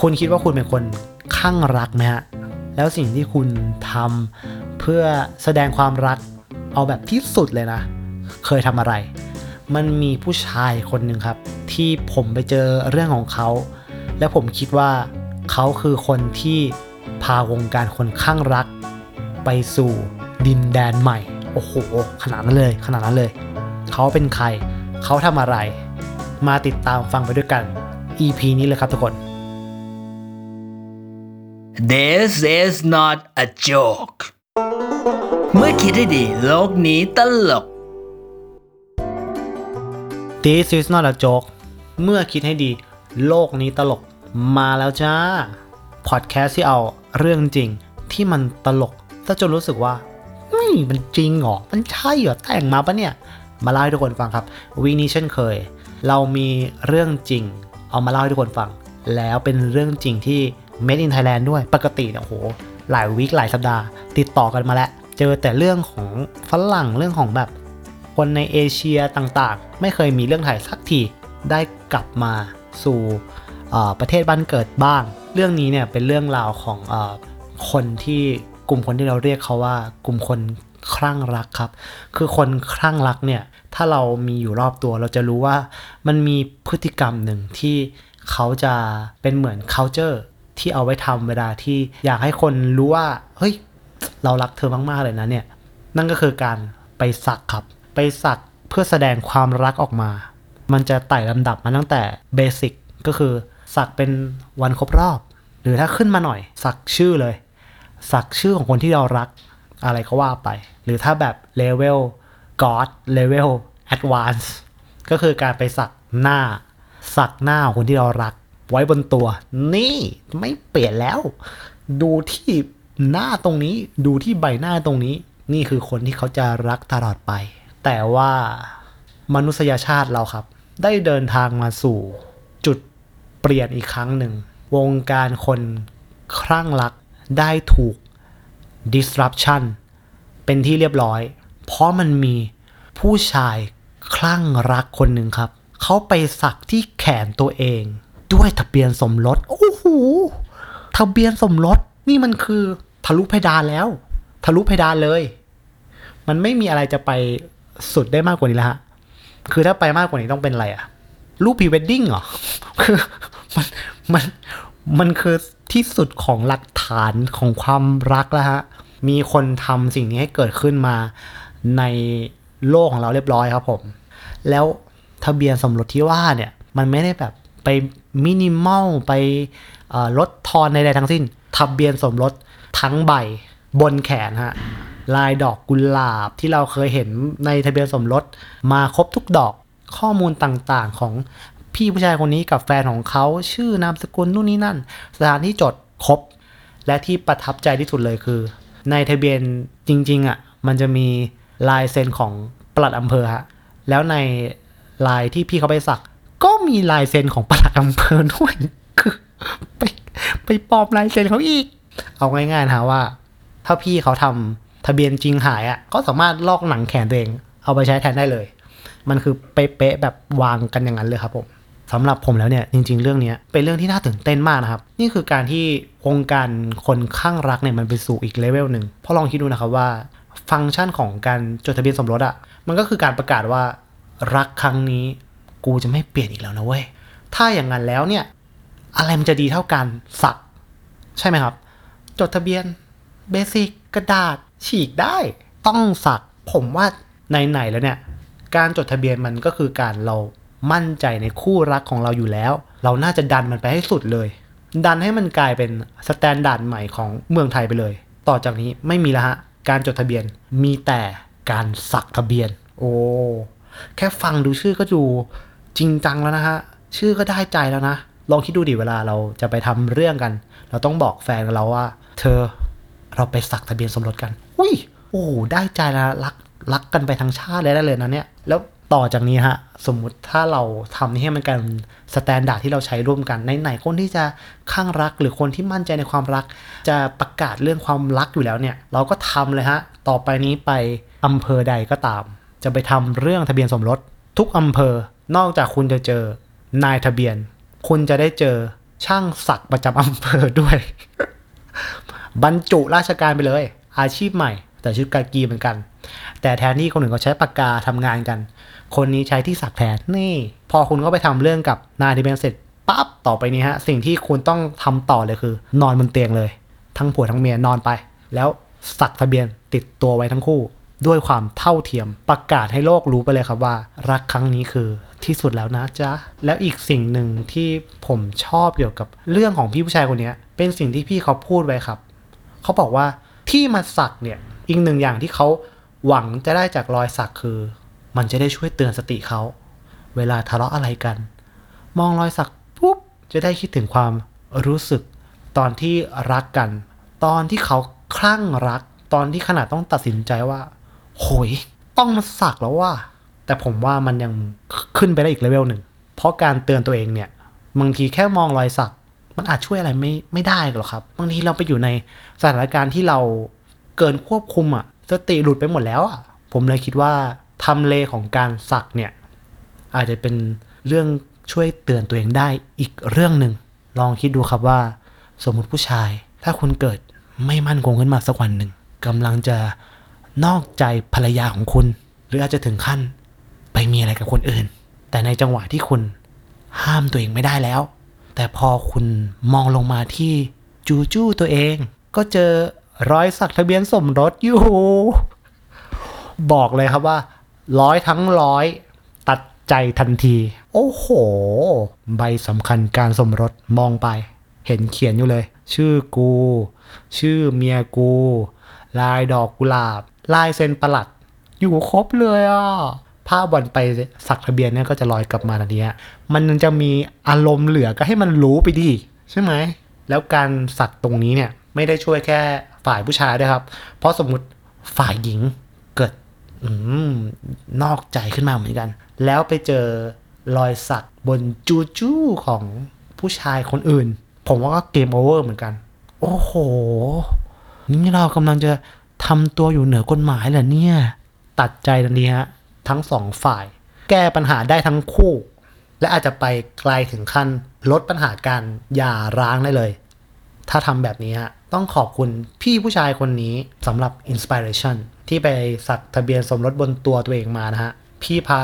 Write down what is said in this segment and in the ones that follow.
คุณคิดว่าคุณเป็นคนข้างรักไหมฮะ แล้วสิ่งที่คุณทำเพื่อแสดงความรักเอาแบบที่สุดเลยนะ เคยทำอะไร มันมีผู้ชายคนหนึ่งครับ ที่ผมไปเจอเรื่องของเขา และผมคิดว่าเขาคือคนที่พาวงการคนข้างรัก ไปสู่ดินแดนใหม่ โอ้โห ขนาดนั้นเลย ขนาดนั้นเลย เขาเป็นใคร เขาทำอะไร มาติดตามฟังไปด้วยกัน EP นี้เลยครับทุกคน This is not a joke เมื่อคิดให้ดีโลกนี้ตลก This is not a joke เมื่อคิดให้ดี โลกนี้ตลกมาแล้วจ้า พอดแคสต์ที่เอาเรื่องจริงที่มันตลกถ้าจนรู้สึกว่าเฮ้ยมันจริงเหรอ มันใช่เหรอ แต่งมาปะเนี่ย มาเล่าให้ทุกคนฟังครับ วีนี้เช่นเคย เรามีเรื่องจริง เอามาเล่าให้ทุกคนฟัง แล้วเป็นเรื่องจริงที่ made in Thailand ด้วยปกติเนี่ยโหหลายวีคหลายสัปดาห์ ติดต่อกันมาแล้ว เจอแต่เรื่องของฝรั่งเรื่องของแบบคนในเอเชียต่างๆ ไม่เคยมีเรื่องไทยสักทีได้กลับมาสู่ประเทศบ้านเกิดบ้าง เรื่องนี้เนี่ยเป็นเรื่องราวของอคนที่กลุ่มคนที่เราเรียกเขาว่ากลุ่มคนคลั่งรักครับ คือคนคลั่งรักเนี่ยถ้าเรามีอยู่รอบตัวเราจะรู้ว่ามันมีพฤติกรรมหนึ่งที่เขาจะเป็นเหมือน culture ที่เอาไว้ทำเวลาที่อยากให้คนรู้ว่า เฮ้ย เรารักเธอมากๆเลยนะเนี่ย นั่นก็คือการไปสักครับ ไปสักเพื่อแสดงความรักออกมา มันจะไต่ลำดับมาตั้งแต่เบสิกก็คือสักเป็นวันครบรอบ หรือถ้าขึ้นมาหน่อย สักชื่อเลย สักชื่อของคนที่เรารักอะไรก็ว่าไป หรือถ้าแบบเลเวล God เลเวล Advance ก็คือการไปสักหน้า สักหน้าของคนที่เรารัก ไว้บนตัว นี่ไม่เปลี่ยนแล้ว ดูที่หน้าตรงนี้ดูที่ใบหน้าตรงนี้ นี่คือคนที่เขาจะรักตลอดไป แต่ว่ามนุษยชาติเราครับ ได้เดินทางมาสู่จุดเปลี่ยนอีกครั้งหนึ่ง วงการคนคลั่งรักได้ถูก disruption เป็นที่เรียบร้อย เพราะมันมีผู้ชายคลั่งรักคนหนึ่งครับ เขาไปสักที่แขนตัวเอง ด้วยทะเบียนสมรส โอ้โห ทะเบียนสมรส นี่มันคือทะลุเพดานแล้ว ทะลุเพดานเลย มันไม่มีอะไรจะไปสุดได้มากกว่านี้แล้วฮะ คือถ้าไปมากกว่านี้ต้องเป็นอะไรอะรูปพรีเวดดิ้งเหรอ คือมันมันมันคือที่สุดของหลักฐานของความรักแล้วฮะ มีคนทำสิ่งนี้ให้เกิดขึ้นมาในโลกของเราเรียบร้อยครับผม แล้วทะเบียนสมรสที่ว่าเนี่ย มันไม่ได้แบบ ไปมินิมอลไปลดทอนใดๆทั้งสิ้นทะเบียนสมรสทั้งใบบนแขนฮะลายดอกกุหลาบที่เราเคยเห็นในทะเบียนสมรสมาครบทุกดอกข้อมูลต่างๆของพี่ผู้ชายคนนี้กับแฟนของเขาชื่อนามสกุลนู่นนี่นั่น สถานที่จดครบ และที่ประทับใจที่สุดเลยคือ ในทะเบียนจริง ๆอะมันจะมีลายเซ็นของปลัดอำเภอฮะแล้วในลายที่พี่เขาไปสัก ก็มีลายเซ็นของปลัดอำเภอด้วยคือไปไปปลอมลายเซ็นเขาอีก เอาง่ายๆนะว่า ถ้าพี่เขาทำทะเบียนจริงหายอะ ก็สามารถลอกหนังแขนตัวเอง เอาไปใช้แทนได้เลย มันคือเป๊ะๆแบบวางกันอย่างนั้นเลยครับผมสำหรับผมแล้วเนี่ยจริง ๆ เรื่องนี้เป็นเรื่องที่น่าตื่นเต้นมากนะครับ นี่คือการที่วงการคนข้างรักเนี่ยมันไปสู่อีกเลเวลหนึ่งเพราะลองคิดดูนะครับว่า ฟังก์ชันของการจดทะเบียนสมรสอะมันก็คือการประกาศว่ารักครั้งนี้ กูจะไม่เปลี่ยนอีกแล้วนะเว้ย ถ้าอย่างนั้นแล้วเนี่ย อะไรมันจะดีเท่าการสัก ใช่ไหมครับ จดทะเบียน basic กระดาษ ฉีกได้ ต้องสัก ผมว่าไหนๆแล้วเนี่ย การจดทะเบียนมันก็คือการเรามั่นใจในคู่รักของเราอยู่แล้ว เราน่าจะดันมันไปให้สุดเลย ดันให้มันกลายเป็น standard ใหม่ของเมืองไทยไปเลย ต่อจากนี้ไม่มีแล้วฮะ การจดทะเบียนมีแต่การสักทะเบียน โอ้ แค่ฟังดูชื่อก็ดู จริงจังแล้วนะฮะ ชื่อก็ได้ใจแล้วนะ ลองคิดดูดิเวลาเราจะไปทำเรื่องกัน เราต้องบอกแฟนเราว่า เธอเราไปสักทะเบียนสมรสกัน อุ้ย โอ้ได้ใจแล้วรักรักกันไปทั้งชาติเลยได้เลยนะเนี่ย แล้วต่อจากนี้ฮะ สมมุติถ้าเราทำให้มันกลายเป็น standard ที่เราใช้ร่วมกันในไหนๆคนที่จะข้างรักหรือคนที่มั่นใจในความรัก จะประกาศเรื่องความรักอยู่แล้วเนี่ย เราก็ทำเลยฮะ ต่อไปนี้ไปอำเภอใดก็ตาม จะไปทำเรื่องทะเบียนสมรส ทุกอำเภอนอกจากคุณจะเจอนายทะเบียน คุณจะได้เจอช่างศักประจำอำเภอด้วย บรรจุราชการไปเลย อาชีพใหม่ แต่ชุดกากีเหมือนกัน แต่แทนที่คนหนึ่งเขาใช้ปากกาทำงานกัน คนนี้ใช้ที่สักแทนนี่ พอคุณก็ไปทำเรื่องกับนายที่เป็นเสร็จปั๊บต่อไปนี้ฮะ สิ่งที่คุณต้องทำต่อเลยคือ นอนบนเตียงเลย ทั้งผัวทั้งเมียนอนไป แล้วสักทะเบียนติดตัวไว้ทั้งคู่ ด้วยความเท่าเทียมประกาศให้โลกรู้ไปเลยครับว่า รักครั้งนี้คือที่สุดแล้วนะจ๊ะ แล้วอีกสิ่งหนึ่งที่ผมชอบเกี่ยวกับเรื่องของพี่ผู้ชายคนนี้เป็นสิ่งที่พี่เขาพูดไว้ครับ เขาบอกว่าที่มาสักเนี่ยอีกหนึ่งอย่างที่เขาหวังจะได้จากรอยสักคือ มันจะได้ช่วยเตือนสติเขา เวลาทะเลาะอะไรกัน มองรอยสักปุ๊บจะได้คิดถึงความรู้สึก ตอนที่รักกัน ตอนที่เขาคลั่งรัก ตอนที่ขนาดต้องตัดสินใจว่า โหยต้องมาสักแล้วว่า แต่ผมว่ามันยังขึ้นไปได้อีกเลเวลหนึ่ง เพราะการเตือนตัวเองเนี่ยบางทีแค่มองรอยสัก มันอาจช่วยอะไรไม่ไม่ได้หรอกครับ บางทีเราไปอยู่ในสถานการณ์ที่เราเกินควบคุมอะสติหลุดไปหมดแล้วอะผมเลยคิดว่าทำเลของการสักเนี่ยอาจจะเป็นเรื่องช่วยเตือนตัวเองได้อีกเรื่องหนึ่งลองคิดดูครับว่า สมมุติผู้ชาย ถ้าคุณเกิดไม่มั่นคงขึ้นมาสักวันหนึ่งกำลังจะ นอกใจภรรยาของคุณ หรืออาจจะถึงขั้น ไปมีอะไรกับคนอื่น แต่ในจังหวะที่คุณห้ามตัวเองไม่ได้แล้ว แต่พอคุณมองลงมาที่จูจูตัวเอง ก็เจอรอยสักทะเบียนสมรสอยู่ บอกเลยครับว่า ร้อยทั้งร้อย ตัดใจทันที โอ้โห ใบสำคัญการสมรสมองไป เห็นเขียนอยู่เลย ชื่อกู ชื่อเมียกู ลายดอกกุหลาบ ลายเซ็นประหลัด อยู่ครบเลยอะภาพวันไปสักทะเบียนเนี่ยก็จะลอยกลับมาทันทีฮะมันจะมีอารมณ์เหลือก็ให้มันรู้ไปดิใช่ไหม แล้วการสักตรงนี้เนี่ยไม่ได้ช่วยแค่ฝ่ายผู้ชายด้วยครับ เพราะสมมุติฝ่ายหญิงเกิดอืมนอกใจขึ้นมาเหมือนกัน แล้วไปเจอรอยสักบนจูจูของผู้ชายคนอื่น ผมว่าก็เกมโอเวอร์เหมือนกัน โอ้โห นี่เรากำลังจะ ทำตัวอยู่เหนือกฎหมายเหรอเนี่ย ตัดใจทันทีฮะทั้งสองฝ่าย แก้ปัญหาได้ทั้งคู่ และอาจจะไปไกลถึงขั้นลดปัญหาการหย่าร้างได้เลย ถ้าทำแบบนี้ฮะต้องขอบคุณพี่ผู้ชายคนนี้สำหรับ inspiration ที่ไปสักทะเบียนสมรสบนตัวตัวเองมานะฮะ พี่พา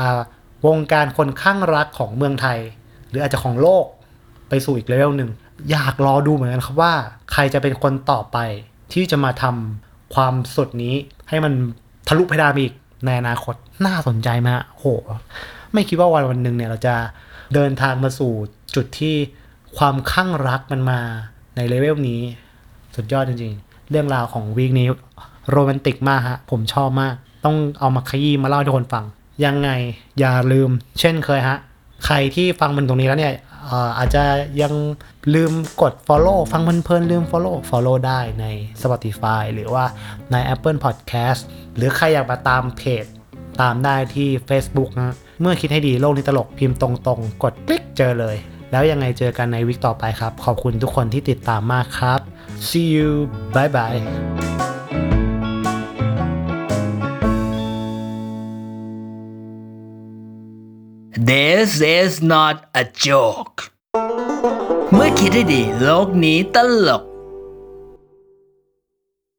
วงการคนคลั่งรักของเมืองไทย หรืออาจจะของโลกไปสู่อีกเลเวลหนึ่ง อยากรอดูเหมือนกันครับว่า ใครจะเป็นคนต่อไปที่จะมาทำ ความสดนี้ให้มันทะลุเพดานอีกในอนาคตน่าสนใจมากโห ไม่คิดว่าวันวันหนึ่งเนี่ยเราจะเดินทางมาสู่จุดที่ความข้างรักมันมาในเลเวลนี้ สุดยอดจริงๆ เรื่องราวของวีคนี้โรแมนติกมากฮะ ผมชอบมาก ต้องเอามาขยี้มาเล่าให้ทุกคนฟัง ยังไงอย่าลืม เช่นเคยฮะ ใครที่ฟังมันตรงนี้แล้วเนี่ย อาจจะยังลืมกด follow ฟังเพลินๆลืม follow follow ได้ใน Spotify หรือว่าใน Apple Podcast หรือใครอยากมาตามเพจ ตามได้ที่ Facebook นะเมื่อคิดให้ดีโลกนี้ตลกพิมพ์ตรงๆ กดคลิกเจอเลย แล้วยังไงเจอกันในวิกต่อไปครับ ขอบคุณทุกคนที่ติดตามมากครับ see you bye bye This is not a joke เมื่อคิดให้ดีโลกนี้ตลก